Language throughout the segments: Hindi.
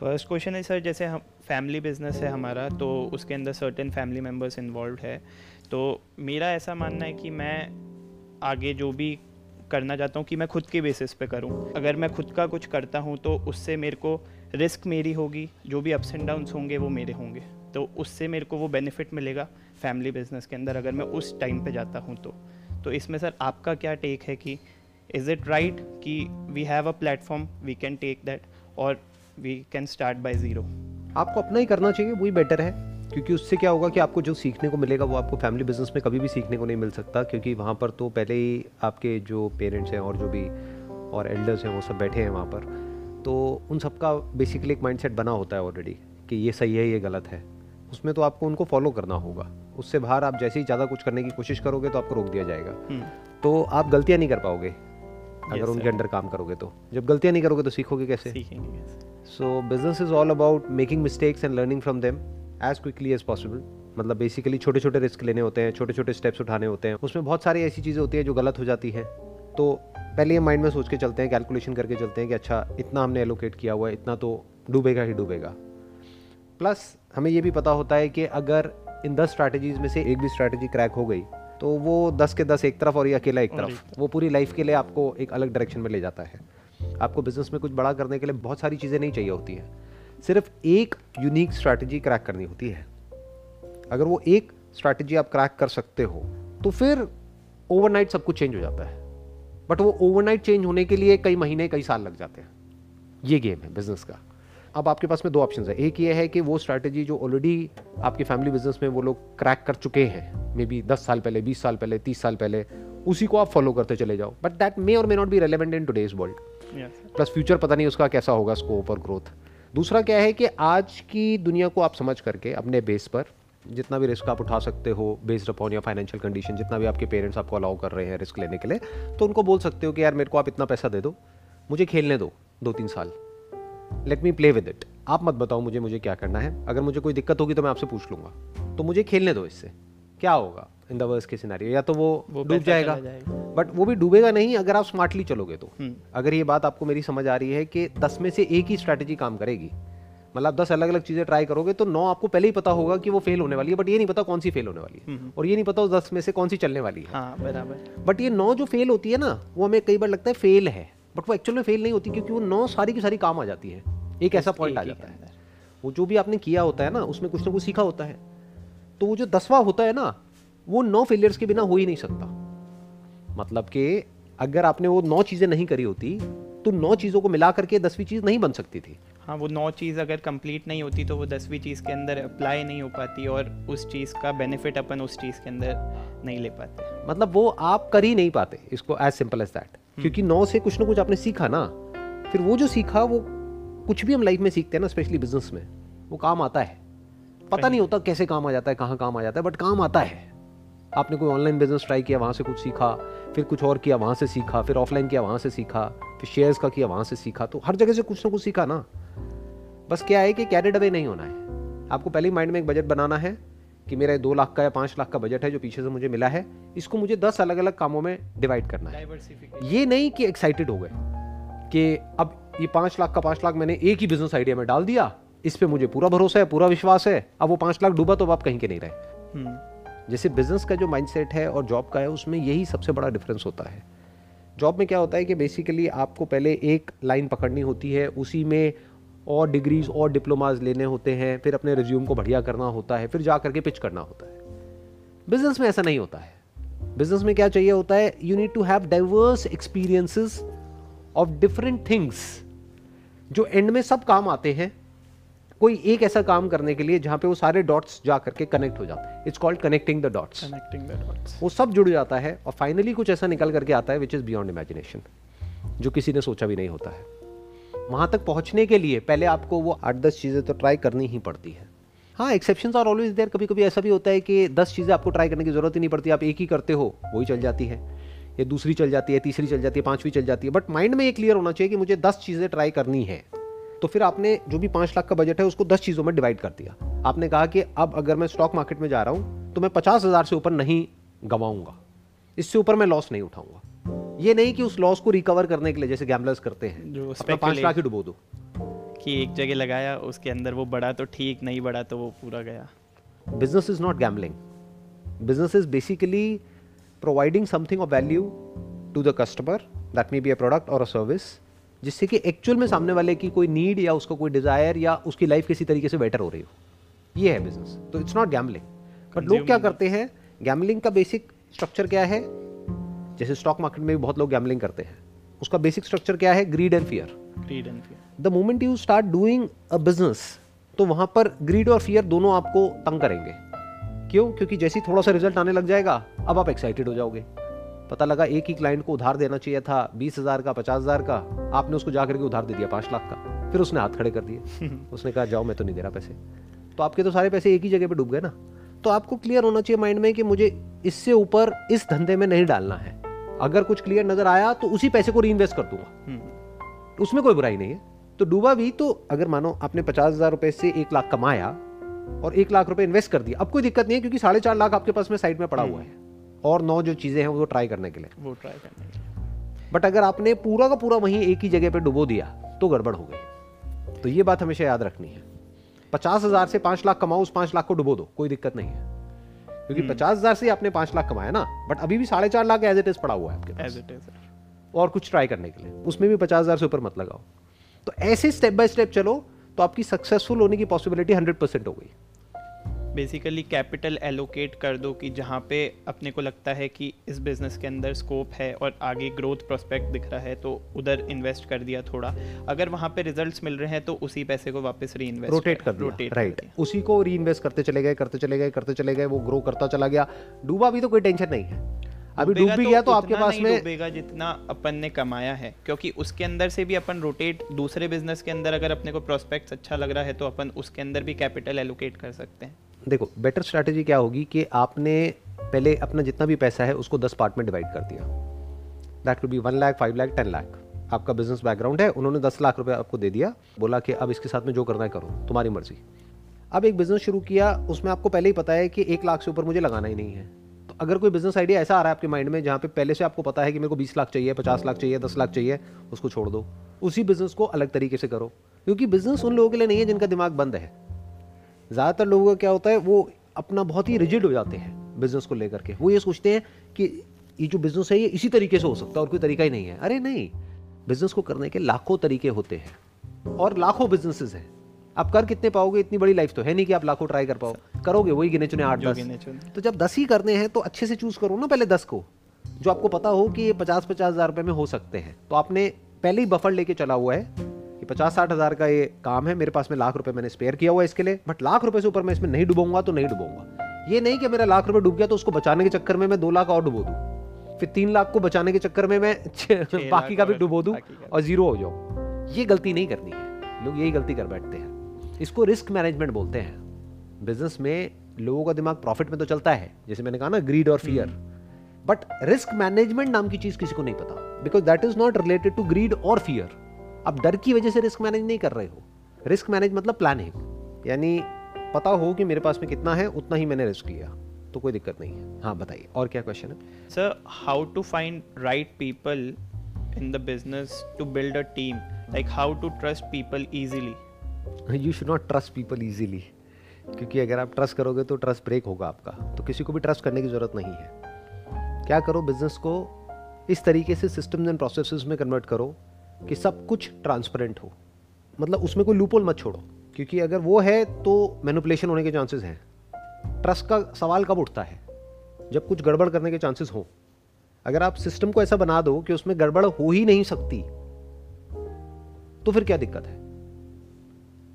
फ़र्स्ट क्वेश्चन है सर जैसे हम फैमिली बिज़नेस है हमारा तो उसके अंदर सर्टेन फैमिली मेंबर्स इन्वॉल्व है। तो मेरा ऐसा मानना है कि मैं आगे जो भी करना चाहता हूँ कि मैं खुद के बेसिस पे करूँ। अगर मैं खुद का कुछ करता हूँ तो उससे मेरे को रिस्क मेरी होगी, जो भी अप्स एंड डाउन्स होंगे वो मेरे होंगे। तो उससे मेरे को वो बेनिफिट मिलेगा फैमिली बिज़नेस के अंदर, अगर मैं उस टाइम पे जाता हूँ तो। तो इसमें सर आपका क्या टेक है कि इज़ इट राइट कि we have a platform we can take that और we can start by zero आपको अपना ही करना चाहिए वही बेटर है। क्योंकि उससे क्या होगा कि आपको जो सीखने को मिलेगा वो आपको फैमिली बिज़नेस में कभी भी सीखने को नहीं मिल सकता क्योंकि वहाँ पर तो पहले ही आपके जो पेरेंट्स हैं और जो भी और एल्डर्स हैं वो सब बैठे हैं वहाँ पर। तो उन सबका बेसिकली एक माइंडसेट बना होता है ऑलरेडी कि ये सही है ये गलत है। उसमें तो आपको उनको फॉलो करना होगा। उससे बाहर आप जैसे ही ज़्यादा कुछ करने की कोशिश करोगे तो आपको रोक दिया जाएगा। हम्म, तो आप गलतियाँ नहीं कर पाओगे अगर उनके अंडर काम करोगे तो। जब गलतियाँ नहीं करोगे तो सीखोगे कैसे? सीखेंगे कैसे so business is all about making mistakes and learning from them as quickly as possible मतलब बेसिकली छोटे छोटे रिस्क लेने होते हैं छोटे छोटे स्टेप्स उठाने होते हैं। उसमें बहुत सारी ऐसी चीज़ें होती हैं जो गलत हो जाती हैं। तो पहले ये माइंड में सोच के चलते हैं कैलकुलेशन करके चलते हैं कि अच्छा इतना हमने एलोकेट किया हुआ है इतना तो डूबेगा ही डूबेगा। प्लस हमें ये भी पता होता है कि अगर इन दस स्ट्रैटेजीज में से एक भी स्ट्रैटेजी क्रैक हो गई तो वो दस के दस एक तरफ़ और ये अकेला एक एक तरफ़। वो पूरी लाइफ के लिए आपको एक अलग डायरेक्शन में ले जाता है। आपको बिज़नेस में कुछ बड़ा करने के लिए बहुत सारी चीज़ें नहीं चाहिए होती है। सिर्फ़ एक यूनिक स्ट्रैटेजी क्रैक करनी होती है। अगर वो एक स्ट्रैटेजी आप क्रैक कर सकते हो तो फिर ओवरनाइट सब कुछ चेंज हो जाता है। बट वो ओवरनाइट चेंज होने के लिए कई महीने, कई साल लग जाते हैं। ये गेम है बिज़नेस का। अब आपके पास में दो ऑप्शन है। एक ये है कि वो स्ट्रैटेजी जो ऑलरेडी आपके फैमिली बिज़नेस में वो लोग क्रैक कर चुके हैं मे बी दस साल पहले, बीस साल पहले, तीस साल पहले, उसी को आप फॉलो करते चले जाओ। बट दैट मे और may not be relevant in today's world plus future पता नहीं उसका कैसा होगा स्कोप और ग्रोथ दूसरा क्या है कि आज की दुनिया को आप समझ करके अपने बेस पर जितना भी रिस्क आप उठा सकते हो बेस्ड अपॉन या फाइनेंशियल कंडीशन जितना भी आपके पेरेंट्स आपको अलाउ कर रहे हैं रिस्क लेने के लिए तो उनको बोल सकते हो कि यार मेरे को आप इतना पैसा दे दो, मुझे खेलने दो दो तीन साल. Let me play with it आप मत बताओ मुझे मुझे क्या करना है. अगर मुझे कोई दिक्कत होगी तो मैं आपसे पूछ लूँगा. तो मुझे खेलने दो इससे. क्या होगा? In the worst case scenario या तो वो, डूब जाएगा। बट वो भी डूबेगा नहीं अगर आप स्मार्टली चलोगे तो। हम्म। अगर ये बात आपको मेरी समझ आ रही है कि दस में से एक ही स्ट्रैटेजी काम करेगी। मतलब दस अलग अलग चीज़ें ट्राई करोगे तो नौ आपको पहले ही पता होगा कि वो फेल होने वाली है बट ये नहीं पता कौन सी फेल होने वाली है। और ये नहीं पता उस दस में से कौन सी चलने वाली है। हाँ बराबर। बट ये नौ जो फेल होती है ना वो हमें कई बार लगता है फेल है। बट वो एक्चुअल में फेल नहीं होती क्योंकि वो नौ सारी की सारी काम आ जाती है। एक ऐसा पॉइंट आ जाता है। वो जो भी आपने किया होता है ना उसमें कुछ ना कुछ सीखा होता है। तो वो जो दसवा होता है ना वो नौ फेलियर्स के बिना हो ही नहीं सकता। मतलब कि अगर आपने वो नौ चीज़ें नहीं करी होती तो नौ चीज़ों को मिला करके दसवीं चीज़ नहीं बन सकती थी। हाँ वो नौ चीज़ अगर कंप्लीट नहीं होती तो वो दसवीं चीज़ के अंदर अप्लाई नहीं हो पाती और उस चीज़ का बेनिफिट अपन उस चीज़ के अंदर नहीं ले पाते। मतलब वो आप कर ही नहीं पाते इसको एज सिंपल एज दैट क्योंकि नौ से कुछ ना कुछ आपने सीखा ना फिर वो जो सीखा वो कुछ भी हम लाइफ में सीखते हैं ना स्पेशली बिज़नेस में वो काम आता है। पता नहीं होता कैसे काम आ जाता है कहाँ काम आ जाता है बट काम आता है। आपने कोई ऑनलाइन बिज़नेस ट्राई किया वहाँ से कुछ सीखा फिर कुछ और किया वहाँ से सीखा फिर ऑफलाइन किया वहाँ से सीखा फिर शेयर्स का किया वहाँ से सीखा तो हर जगह से कुछ ना कुछ सीखा ना। बस क्या है कि कैरिड अवे नहीं होना है। आपको पहले माइंड में एक बजट बनाना है कि मेरा दो लाख का या पाँच लाख का बजट है जो पीछे से मुझे मिला है इसको मुझे दस अलग अलग कामों में डिवाइड करना है। ये नहीं कि एक्साइटेड हो गए कि अब ये पाँच लाख का पाँच लाख मैंने एक ही बिज़नेस आइडिया में डाल दिया इस पर मुझे पूरा भरोसा है पूरा विश्वास है अब वो पाँच लाख डूबा तो अब आप कहीं के नहीं रहे। जैसे बिज़नेस का जो माइंडसेट है और जॉब का है, उसमें यही सबसे बड़ा डिफरेंस होता है। जॉब में क्या होता है कि बेसिकली आपको पहले एक लाइन पकड़नी होती है, उसी में और डिग्रीज और डिप्लोमाज लेने होते हैं, फिर अपने रिज्यूम को बढ़िया करना होता है, फिर जा करके पिच करना होता है। बिज़नेस में ऐसा नहीं होता है। बिज़नेस में क्या चाहिए होता है? You need to have diverse experiences of different things जो एंड में सब काम आते हैं कोई एक ऐसा काम करने के लिए जहाँ पे वो सारे डॉट्स जा करके कनेक्ट हो जाते हैं। It's called connecting the dots connecting the dots वो सब जुड़ जाता है और फाइनली कुछ ऐसा निकल करके आता है विच इज़ बियॉन्ड इमेजिनेशन जो किसी ने सोचा भी नहीं होता है। वहाँ तक पहुँचने के लिए पहले आपको वो आठ दस चीज़ें तो ट्राई करनी ही पड़ती है। हाँ एक्सेप्शन आर ऑलवेज देयर कभी कभी ऐसा भी होता है कि दस चीज़ें आपको ट्राई करने की ज़रूरत ही नहीं पड़ती। आप एक ही करते हो वही चल जाती है। ये दूसरी चल जाती है तीसरी चल जाती है पांचवी चल जाती है। बट माइंड में ये क्लियर होना चाहिए कि मुझे दस चीज़ें ट्राई करनी है। तो फिर आपने जो भी पाँच लाख का बजट है उसको दस चीज़ों में डिवाइड कर दिया। आपने कहा कि अब अगर मैं स्टॉक मार्केट में जा रहा हूँ तो मैं पचास हज़ार से ऊपर नहीं गंवाऊँगा। इससे ऊपर मैं लॉस नहीं उठाऊँगा। ये नहीं कि उस लॉस को रिकवर करने के लिए जैसे गैम्बलर्स करते हैं जो पाँच लाख ही डुबो दो। कि एक जगह लगाया उसके अंदर वो बढ़ा तो ठीक नहीं बढ़ा तो वो पूरा गया। Business is not gambling business is basically providing something of value to the customer that may be a product और अ सर्विस जिससे कि एक्चुअल में सामने वाले की कोई नीड या उसका कोई डिज़ायर या उसकी लाइफ किसी तरीके से बेटर हो रही हो। ये है बिज़नेस तो इट्स नॉट गैम्बलिंग बट लोग क्या करते हैं? गैम्बलिंग का बेसिक स्ट्रक्चर क्या है? जैसे स्टॉक मार्केट में भी बहुत लोग गैम्बलिंग करते हैं। उसका बेसिक स्ट्रक्चर क्या है? Greed and fear greed and fear the moment you start doing a business तो वहाँ पर ग्रीड और फियर दोनों आपको तंग करेंगे। क्यों? क्योंकि जैसे ही थोड़ा सा रिज़ल्ट आने लग जाएगा अब आप एक्साइटेड हो जाओगे। पता लगा एक ही क्लाइंट को उधार देना चाहिए था बीस हज़ार का पचास हज़ार का। आपने उसको जाकर के उधार दे दिया पाँच लाख का। फिर उसने हाथ खड़े कर दिए। उसने कहा जाओ मैं तो नहीं दे रहा पैसे। तो आपके तो सारे पैसे एक ही जगह पे डूब गए ना। तो आपको क्लियर होना चाहिए माइंड में कि मुझे इससे ऊपर इस धंधे में नहीं डालना है। अगर कुछ क्लियर नज़र आया तो उसी पैसे को री कर दूँगा। हम्म। उसमें कोई बुराई नहीं है। तो डूबा भी तो अगर मानो आपने पचास हज़ार रुपए से एक लाख कमाया और एक लाख रुपए इन्वेस्ट कर दिया अब कोई दिक्कत नहीं है क्योंकि साढ़े चार लाख आपके पास में साइड में पड़ा हुआ है। और नौ जो चीज़ें हैं वो ट्राई करने के लिए। वो ट्राई करने के लिए। बट अगर आपने पूरा का पूरा वहीं एक ही जगह पे डुबो दिया तो गड़बड़ हो गई। तो ये बात हमेशा याद रखनी है। पचास हज़ार से पाँच लाख कमाओ उस पाँच लाख को डुबो दो कोई दिक्कत नहीं है। क्योंकि हम्म। पचास हज़ार से आपने पाँच लाख कमाया ना बट अभी भी साढ़े चार लाख एज इट इज़ पड़ा हुआ है आपके पास। और कुछ ट्राई करने के लिए। उसमें भी पचास हज़ार से ऊपर मत लगाओ। तो ऐसे स्टेप बाय स्टेप चलो तो आपकी सक्सेसफुल होने की पॉसिबिलिटी हंड्रेड परसेंट हो गई। बेसिकली कैपिटल एलोकेट कर दो कि जहाँ पे अपने को लगता है कि इस बिज़नेस के अंदर स्कोप है और आगे ग्रोथ प्रोस्पेक्ट दिख रहा है तो उधर इन्वेस्ट कर दिया थोड़ा। अगर वहाँ पे रिजल्ट्स मिल रहे हैं तो उसी पैसे को वापस री इन्वेस्ट रोटेट कर। रोटेट राइट उसी को री इन्वेस्ट करते चले गए करते चले गए करते चले गए वो ग्रो करता चला गया। डूबा भी तो कोई टेंशन नहीं है। अभी डूब भी तो गया तो आपके पास में डूबेगा जितना अपन ने कमाया है क्योंकि उसके अंदर से भी अपन रोटेट दूसरे बिज़नेस के अंदर अगर अपने को प्रोस्पेक्ट्स अच्छा लग रहा है तो अपन उसके अंदर भी कैपिटल एलोकेट कर सकते हैं। देखो बेटर स्ट्रैटेजी क्या होगी कि आपने पहले अपना जितना भी पैसा है उसको दस पार्ट में डिवाइड कर दिया। That could be one lakh five lakh ten lakh आपका बिज़नेस बैकग्राउंड है, उन्होंने दस लाख रुपए आपको दे दिया, बोला कि अब इसके साथ में जो करना है करो, तुम्हारी मर्ज़ी। अब एक बिज़नेस शुरू किया, उसमें आपको पहले ही पता है कि एक लाख से ऊपर मुझे लगाना ही नहीं है। तो अगर कोई बिज़नेस आइडिया ऐसा आ रहा है आपके माइंड में, जहाँ पे पहले से आपको पता है कि मेरे को बीस लाख चाहिए, पचास लाख चाहिए, दस लाख चाहिए, उसको छोड़ दो। उसी बिज़नेस को अलग तरीके से करो। क्योंकि बिज़नेस उन लोगों के लिए नहीं है जिनका दिमाग बंद है। ज़्यादातर लोगों का क्या होता है वो अपना बहुत ही रिजिड हो जाते हैं बिज़नेस को लेकर के। वो ये सोचते हैं कि ये जो बिज़नेस है ये इसी तरीके से हो सकता है और कोई तरीका ही नहीं है। अरे नहीं बिज़नेस को करने के लाखों तरीके होते हैं और लाखों बिजनेसेस हैं। आप कर कितने पाओगे इतनी बड़ी लाइफ तो है नहीं कि आप लाखों ट्राई कर पाओ। करोगे वही गिने चुने आठ दस। तो जब दस ही करने हैं तो अच्छे से चूज़ करो ना पहले दस को जो आपको पता हो कि ये पचास पचास हज़ार रुपए में हो सकते हैं। तो आपने पहले ही बफर लेके चला हुआ है पचास साठ हज़ार का ये काम है मेरे पास में लाख रुपए मैंने स्पेयर किया हुआ है इसके लिए बट लाख रुपए से ऊपर मैं इसमें नहीं डूबूँगा तो नहीं डूबूँगा। ये नहीं कि मेरा लाख रुपए डूब गया तो उसको बचाने के चक्कर में मैं दो लाख और डुबो दूँ। फिर तीन लाख को बचाने के चक्कर में मैं बाकी का भी डुबो दूँ और ज़ीरो हो जाऊँ। ये गलती नहीं करनी है। लोग यही गलती कर बैठते हैं। इसको रिस्क मैनेजमेंट बोलते हैं। बिज़नेस में लोगों का दिमाग प्रॉफिट में तो चलता है जैसे मैंने कहा ना ग्रीड और फियर बट रिस्क मैनेजमेंट नाम की चीज़ किसी को नहीं पता because that is not related to greed और फियर अब डर की वजह से रिस्क मैनेज नहीं कर रहे हो। रिस्क मैनेज मतलब प्लानिंग। यानी पता हो कि मेरे पास में कितना है उतना ही मैंने रिस्क लिया तो कोई दिक्कत नहीं है। हाँ बताइए और क्या क्वेश्चन है? Sir how to find right people in the business to build a team like how to trust people easily you should not trust people easily क्योंकि अगर आप ट्रस्ट करोगे तो ट्रस्ट ब्रेक होगा आपका। तो किसी को भी ट्रस्ट करने की ज़रूरत नहीं है। क्या करो बिज़नेस को इस तरीके से सिस्टम्स एंड प्रोसेस में कन्वर्ट करो कि सब कुछ ट्रांसपेरेंट हो। मतलब उसमें कोई लूपोल मत छोड़ो, क्योंकि अगर वो है तो मैनुपुलेशन होने के चांसेस हैं। ट्रस्ट का सवाल कब उठता है? जब कुछ गड़बड़ करने के चांसेस हो। अगर आप सिस्टम को ऐसा बना दो कि उसमें गड़बड़ हो ही नहीं सकती तो फिर क्या दिक्कत है?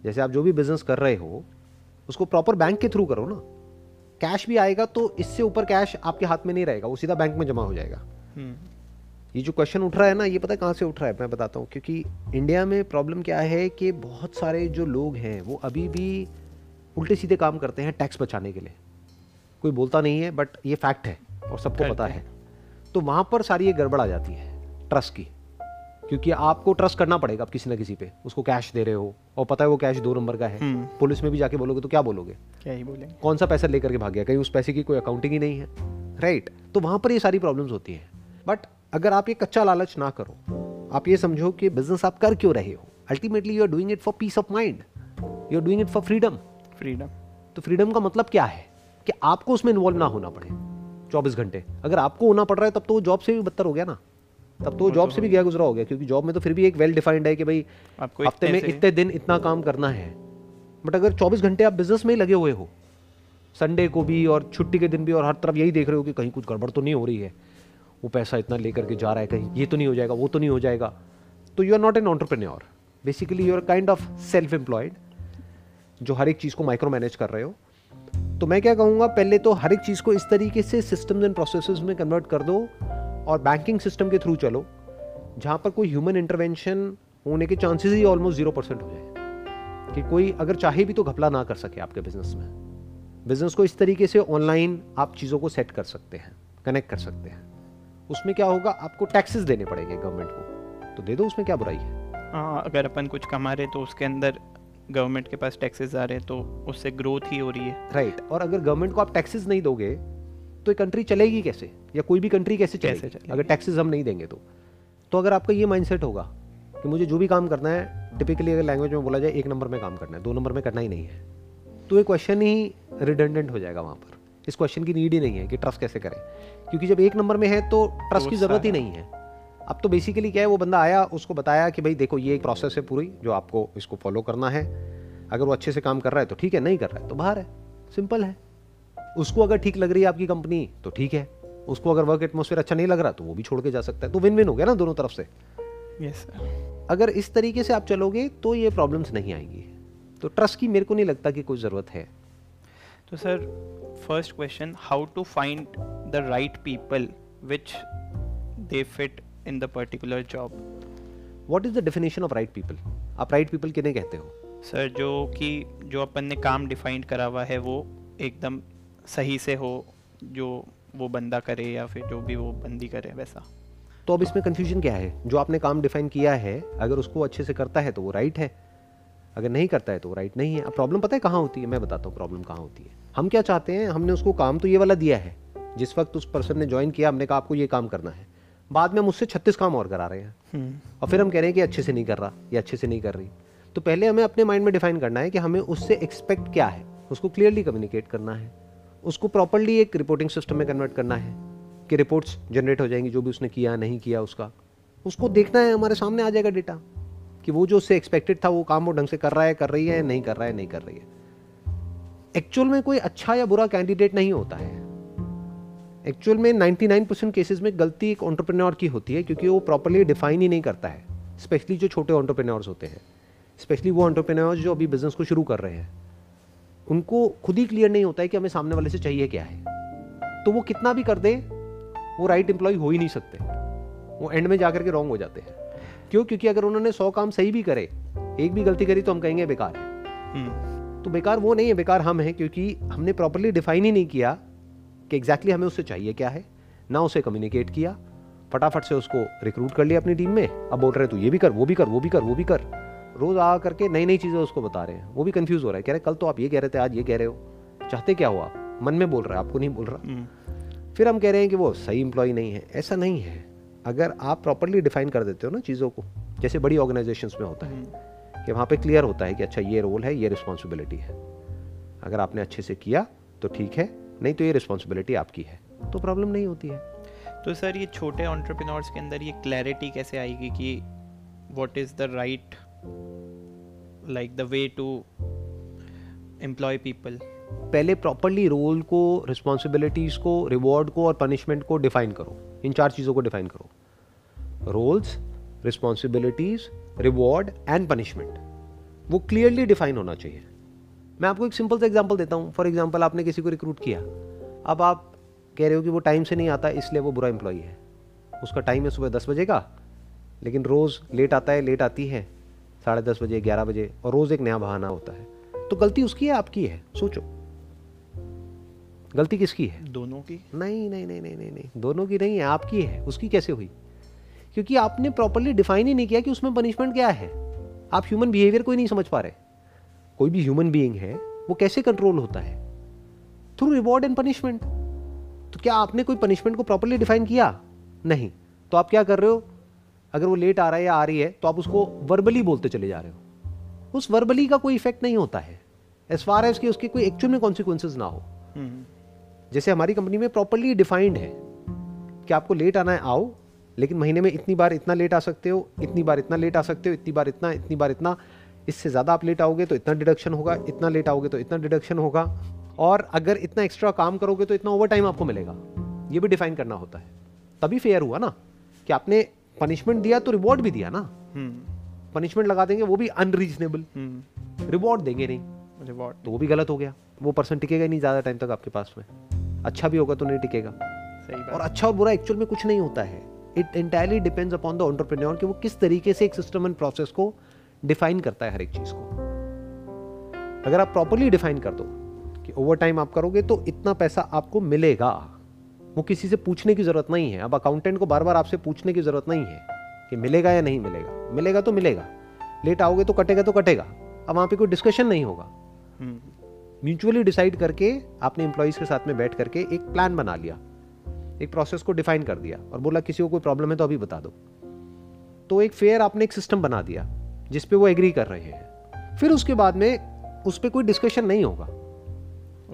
जैसे आप जो भी बिज़नेस कर रहे हो, उसको प्रॉपर बैंक के थ्रू करो ना। कैश भी आएगा तो इससे ऊपर कैश आपके हाथ में नहीं रहेगा, वो सीधा बैंक में जमा हो जाएगा। हम्म। ये जो क्वेश्चन उठ रहा है ना ये पता है कहाँ से उठ रहा है? मैं बताता हूँ क्योंकि इंडिया में प्रॉब्लम क्या है कि बहुत सारे जो लोग हैं वो अभी भी उल्टे सीधे काम करते हैं टैक्स बचाने के लिए। कोई बोलता नहीं है बट ये फैक्ट है और सबको पता है। तो वहाँ पर सारी ये गड़बड़ आ जाती है ट्रस्ट की। क्योंकि आपको ट्रस्ट करना पड़ेगा आप किसी ना किसी पे। उसको कैश दे रहे हो और पता है वो कैश दो नंबर का है। हम्म। पुलिस में भी जाके बोलोगे तो क्या बोलोगे? क्या ही बोलेंगे। कौन सा पैसा लेकर के भाग गया? कहीं उस पैसे की कोई अकाउंटिंग ही नहीं है। राइट तो वहाँ पर ये सारी प्रॉब्लम्स होती हैं। बट अगर आप ये कच्चा लालच ना करो आप ये समझो कि बिज़नेस आप कर क्यों रहे हो? Ultimately you are doing it for peace of mind you are doing it for freedom freedom तो फ्रीडम का मतलब क्या है? कि आपको उसमें इन्वॉल्व ना होना पड़े चौबीस घंटे। अगर आपको होना पड़ रहा है तब तो जॉब से भी बदतर हो गया ना। तब तो जॉब तो से भी गया गुजरा हो गया क्योंकि जॉब में तो फिर भी एक वेल डिफाइंड है कि भाई आपको हफ़्ते में इतने दिन इतना काम करना है। बट अगर 24 घंटे आप बिज़नेस में ही लगे हुए हो संडे को भी और छुट्टी के दिन भी और हर तरफ़ यही देख रहे हो कि कहीं कुछ गड़बड़ तो नहीं हो रही है। वो पैसा इतना लेकर के जा रहा है कहीं, ये तो नहीं हो जाएगा, वो तो नहीं हो जाएगा। तो you are not an entrepreneur basically you are kind of self employed जो हर एक चीज़ को माइक्रो मैनेज कर रहे हो। तो मैं क्या कहूँगा, पहले तो हर एक चीज़ को इस तरीके से सिस्टम्स एंड प्रोसेस में कन्वर्ट कर दो और बैंकिंग सिस्टम के थ्रू चलो, जहाँ पर कोई ह्यूमन इंटरवेंशन होने के चांसेस ही ऑलमोस्ट ज़ीरो परसेंट हो जाए। कि कोई अगर चाहे भी तो घपला ना कर सके आपके बिज़नेस में। बिज़नेस को इस तरीके से ऑनलाइन आप चीज़ों को सेट कर सकते हैं कनेक्ट कर सकते हैं। उसमें क्या होगा? आपको टैक्सेस देने पड़ेंगे गवर्नमेंट को। तो दे दो उसमें क्या बुराई है? हाँ अगर अपन कुछ कमा रहे तो उसके अंदर गवर्नमेंट के पास टैक्सेस आ रहे हैं तो उससे ग्रोथ ही हो रही है। Right right. और अगर गवर्नमेंट को आप टैक्सेस नहीं दोगे तो ये कंट्री चलेगी कैसे? या कोई भी कंट्री कैसे चलेगी, कैसे चलेगी? अगर टैक्सेस हम नहीं देंगे तो। तो अगर आपका ये माइंडसेट होगा कि मुझे जो भी काम करना है टिपिकली अगर लैंग्वेज में बोला जाए एक नंबर में काम करना है दो नंबर में करना ही नहीं है तो ये क्वेश्चन ही रिडेंडेंट हो जाएगा वहाँ पर। इस क्वेश्चन की नीड ही नहीं है कि ट्रस्ट कैसे करें। क्योंकि जब एक नंबर में है तो ट्रस्ट की ज़रूरत ही नहीं है। अब तो बेसिकली क्या है वो बंदा आया उसको बताया कि भाई देखो ये एक प्रोसेस है पूरी जो आपको इसको फॉलो करना है। अगर वो अच्छे से काम कर रहा है तो ठीक है नहीं कर रहा है तो बाहर है। सिंपल है। उसको अगर ठीक लग रही है आपकी कंपनी तो ठीक है। उसको अगर वर्क एटमोसफेयर अच्छा नहीं लग रहा तो वो भी छोड़ के जा सकता है। तो विन विन हो गया ना दोनों तरफ़ से। यस अगर इस तरीके से आप चलोगे तो ये प्रॉब्लम्स नहीं आएँगी। तो ट्रस्ट की मेरे को नहीं लगता कि कोई ज़रूरत है। तो sir first question how to find the right people which they fit in the particular job what is the definition of right people आप राइट पीपल किन्हें कहते हो? सर जो कि जो अपन ने काम डिफाइंड करा हुआ है वो एकदम सही से हो जो वो बंदा करे या फिर जो भी वो बंदी करे वैसा। तो अब इसमें कन्फ्यूज़न क्या है? जो आपने काम डिफाइन किया है अगर उसको अच्छे से करता है तो वो राइट है? अगर नहीं करता है तो राइट नहीं है। अब प्रॉब्लम पता है कहाँ होती है? मैं बताता हूँ प्रॉब्लम कहाँ होती है। हम क्या चाहते हैं? हमने उसको काम तो ये वाला दिया है। जिस वक्त उस पर्सन ने ज्वाइन किया हमने कहा आपको ये काम करना है। बाद में हम उससे छत्तीस काम और करा रहे हैं। हम्म। और फिर हम कह रहे हैं कि अच्छे से नहीं कर रहा या अच्छे से नहीं कर रही। तो पहले हमें अपने माइंड में डिफाइन करना है कि हमें उससे एक्सपेक्ट क्या है। उसको क्लियरली कम्युनिकेट करना है। उसको प्रॉपरली एक रिपोर्टिंग सिस्टम में कन्वर्ट करना है कि रिपोर्ट्स जनरेट हो जाएँगी जो भी उसने किया नहीं किया उसका। उसको देखना है हमारे सामने आ जाएगा डेटा कि वो जो उससे एक्सपेक्टेड था, वो काम वो ढंग से कर रहा है, कर रही है, नहीं कर रहा है, नहीं कर रही है। एक्चुअल में कोई अच्छा या बुरा कैंडिडेट नहीं होता है। एक्चुअल में 99 परसेंट केसेज में गलती एक ऑन्टरप्रेन्योर की होती है, क्योंकि वो प्रॉपरली डिफाइन ही नहीं करता है। स्पेशली जो छोटे ऑन्टरप्रेन्योर्स होते हैं। स्पेशली वो ऑन्टरप्रेन्योर्स जो अभी बिज़नेस को शुरू कर रहे हैं। उनको खुद ही क्लियर नहीं होता है कि हमें सामने वाले से चाहिए क्या है। तो वो कितना भी कर दे, वो राइट एम्प्लॉय हो ही नहीं सकते। वो एंड में जाकर के रॉन्ग हो जाते हैं। क्यों? क्योंकि अगर उन्होंने सौ काम सही भी करे एक भी गलती करी तो हम कहेंगे बेकार है। हम्म। तो बेकार वो नहीं है बेकार हम हैं क्योंकि हमने प्रॉपरली डिफाइन ही नहीं किया कि एग्जैक्टली हमें उससे चाहिए क्या है। ना उसे कम्युनिकेट किया फटाफट से उसको रिक्रूट कर लिया अपनी टीम में। अब बोल रहे तो ये भी कर वो भी कर वो भी कर वो भी कर। रोज आ करके नई नई चीज़ें उसको बता रहे हैं। वो भी कंफ्यूज हो रहा है। कह रहे कल तो आप ये कह रहे थे आज ये कह रहे हो। चाहते क्या हो आप? मन में बोल रहा है आपको नहीं बोल रहा? हम्म। फिर हम कह रहे हैं कि वो सही इंप्लॉय नहीं है। ऐसा नहीं है। अगर आप प्रॉपरली डिफाइन कर देते हो ना चीज़ों को जैसे बड़ी ऑर्गेनाइजेशन में होता है हम्म। कि वहाँ पे क्लियर होता है कि अच्छा ये रोल है ये रिस्पॉन्सिबिलिटी है। अगर आपने अच्छे से किया तो ठीक है नहीं तो ये रिस्पॉन्सिबिलिटी आपकी है तो प्रॉब्लम नहीं होती है। तो सर ये छोटे ऑन्टरप्रिनोर्स के अंदर ये क्लैरिटी कैसे आएगी कि what is the right like the way to employ people पहले प्रॉपरली रोल को रिस्पॉन्सिबिलिटीज को रिवॉर्ड को और पनिशमेंट को डिफाइन करो। इन चार चीज़ों को डिफाइन करो। Roles responsibilities reward and punishment. वो क्लियरली डिफाइन होना चाहिए। मैं आपको एक सिंपल सा एग्ज़ाम्पल देता हूँ। फॉर एग्ज़ाम्पल आपने किसी को रिक्रूट किया। अब आप कह रहे हो कि वो टाइम से नहीं आता इसलिए वो बुरा एम्प्लॉई है। उसका टाइम है सुबह दस बजे का लेकिन रोज़ लेट आता है लेट आती है साढ़े दस बजे ग्यारह बजे और रोज़ एक नया बहाना होता है। तो गलती उसकी है आपकी है सोचो। गलती किसकी है? दोनों की। नहीं नहीं नहीं नहीं नहीं नहीं दोनों की नहीं है आपकी है। उसकी कैसे हुई? क्योंकि आपने प्रॉपरली डिफाइन ही नहीं किया कि उसमें पनिशमेंट क्या है। आप ह्यूमन बिहेवियर को ही नहीं समझ पा रहे। कोई भी ह्यूमन बीइंग है वो कैसे कंट्रोल होता है? थ्रू रिवॉर्ड एंड पनिशमेंट तो क्या आपने कोई पनिशमेंट को प्रॉपरली डिफाइन किया? नहीं। तो आप क्या कर रहे हो? अगर वो लेट आ रहा है या आ रही है तो आप उसको वर्बली बोलते चले जा रहे हो। उस वर्बली का कोई इफ़ेक्ट नहीं होता है। एज फार एज कि उसके कोई एक्चुअल में कॉन्सिक्वेंसेज ना हो। हम्म, जैसे हमारी कंपनी में प्रॉपरली डिफाइंड है कि आपको लेट आना है आओ। लेकिन महीने में इतनी बार इतना लेट आ सकते हो इतनी बार इतना लेट आ सकते हो इतनी बार इतना इतनी बार इतना। इससे ज़्यादा आप लेट आओगे तो इतना डिडक्शन होगा इतना लेट आओगे तो इतना डिडक्शन होगा। और अगर इतना एक्स्ट्रा काम करोगे तो इतना ओवर टाइम आपको मिलेगा। ये भी डिफाइन करना होता है। तभी फेयर हुआ ना कि आपने पनिशमेंट दिया तो रिवॉर्ड भी दिया ना। हम्म, पनिशमेंट लगा देंगे वो भी अनरीजनेबल हम्म, रिवॉर्ड देंगे नहीं। रिवॉर्ड तो वो भी गलत हो गया। वो पर्सन टिकेगा नहीं ज़्यादा टाइम तक आपके पास में। अच्छा भी होगा तो नहीं टिकेगा। सही और अच्छा और बुरा एक्चुअल में कुछ नहीं होता है। It entirely depends upon the entrepreneur कि वो किस तरीके से एक सिस्टम एंड प्रोसेस को डिफाइन करता है हर एक चीज़ को। अगर आप प्रॉपरली डिफाइन कर दो कि ओवर टाइम आप करोगे तो इतना पैसा आपको मिलेगा। वो किसी से पूछने की ज़रूरत नहीं है। अब अकाउंटेंट को बार बार आपसे पूछने की ज़रूरत नहीं है कि मिलेगा या नहीं मिलेगा। मिलेगा तो मिलेगा। लेट आओगे तो कटेगा तो कटेगा। अब वहाँ पे कोई डिस्कशन नहीं होगा। हम्म, म्यूचुअली डिसाइड करके आपने एम्प्लॉयज़ के साथ में बैठ करके एक प्लान बना लिया। एक प्रोसेस को डिफाइन कर दिया और बोला किसी को कोई प्रॉब्लम है तो अभी बता दो। तो एक फेयर आपने एक सिस्टम बना दिया जिस पे वो एग्री कर रहे हैं। फिर उसके बाद में उस पर कोई डिस्कशन नहीं होगा।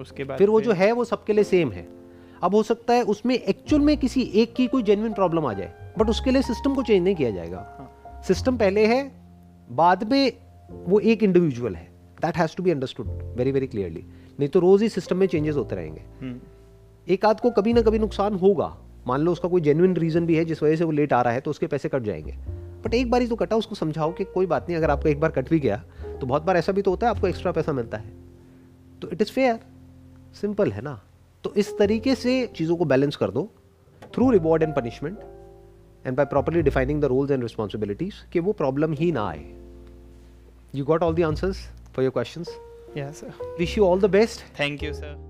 उसके बाद फिर वो जो है वो सबके लिए सेम है। अब हो सकता है उसमें एक्चुअल में किसी एक की कोई जेन्युइन प्रॉब्लम आ जाए बट उसके लिए सिस्टम को चेंज नहीं किया जाएगा। हाँ। सिस्टम पहले है बाद में वो एक इंडिविजुअल है। That has to be understood very very clearly नहीं तो रोज ही सिस्टम में चेंजेस होते रहेंगे। हम्म, एक आध को कभी ना कभी नुकसान होगा। मान लो उसका कोई जेन्युइन रीजन भी है जिस वजह से वो लेट आ रहा है तो उसके पैसे कट जाएँगे। बट एक बार ही तो कटा उसको समझाओ कि कोई बात नहीं अगर आपको एक बार कट भी गया तो बहुत बार ऐसा भी तो होता है आपको एक्स्ट्रा पैसा मिलता है। तो इट इज़ फेयर सिंपल है ना? तो इस तरीके से चीज़ों को बैलेंस कर दो। Through reward and punishment and by properly defining the roles and responsibilities कि वो प्रॉब्लम ही ना आए। You got all the answers for your sir. Wish you all the best thank you sir.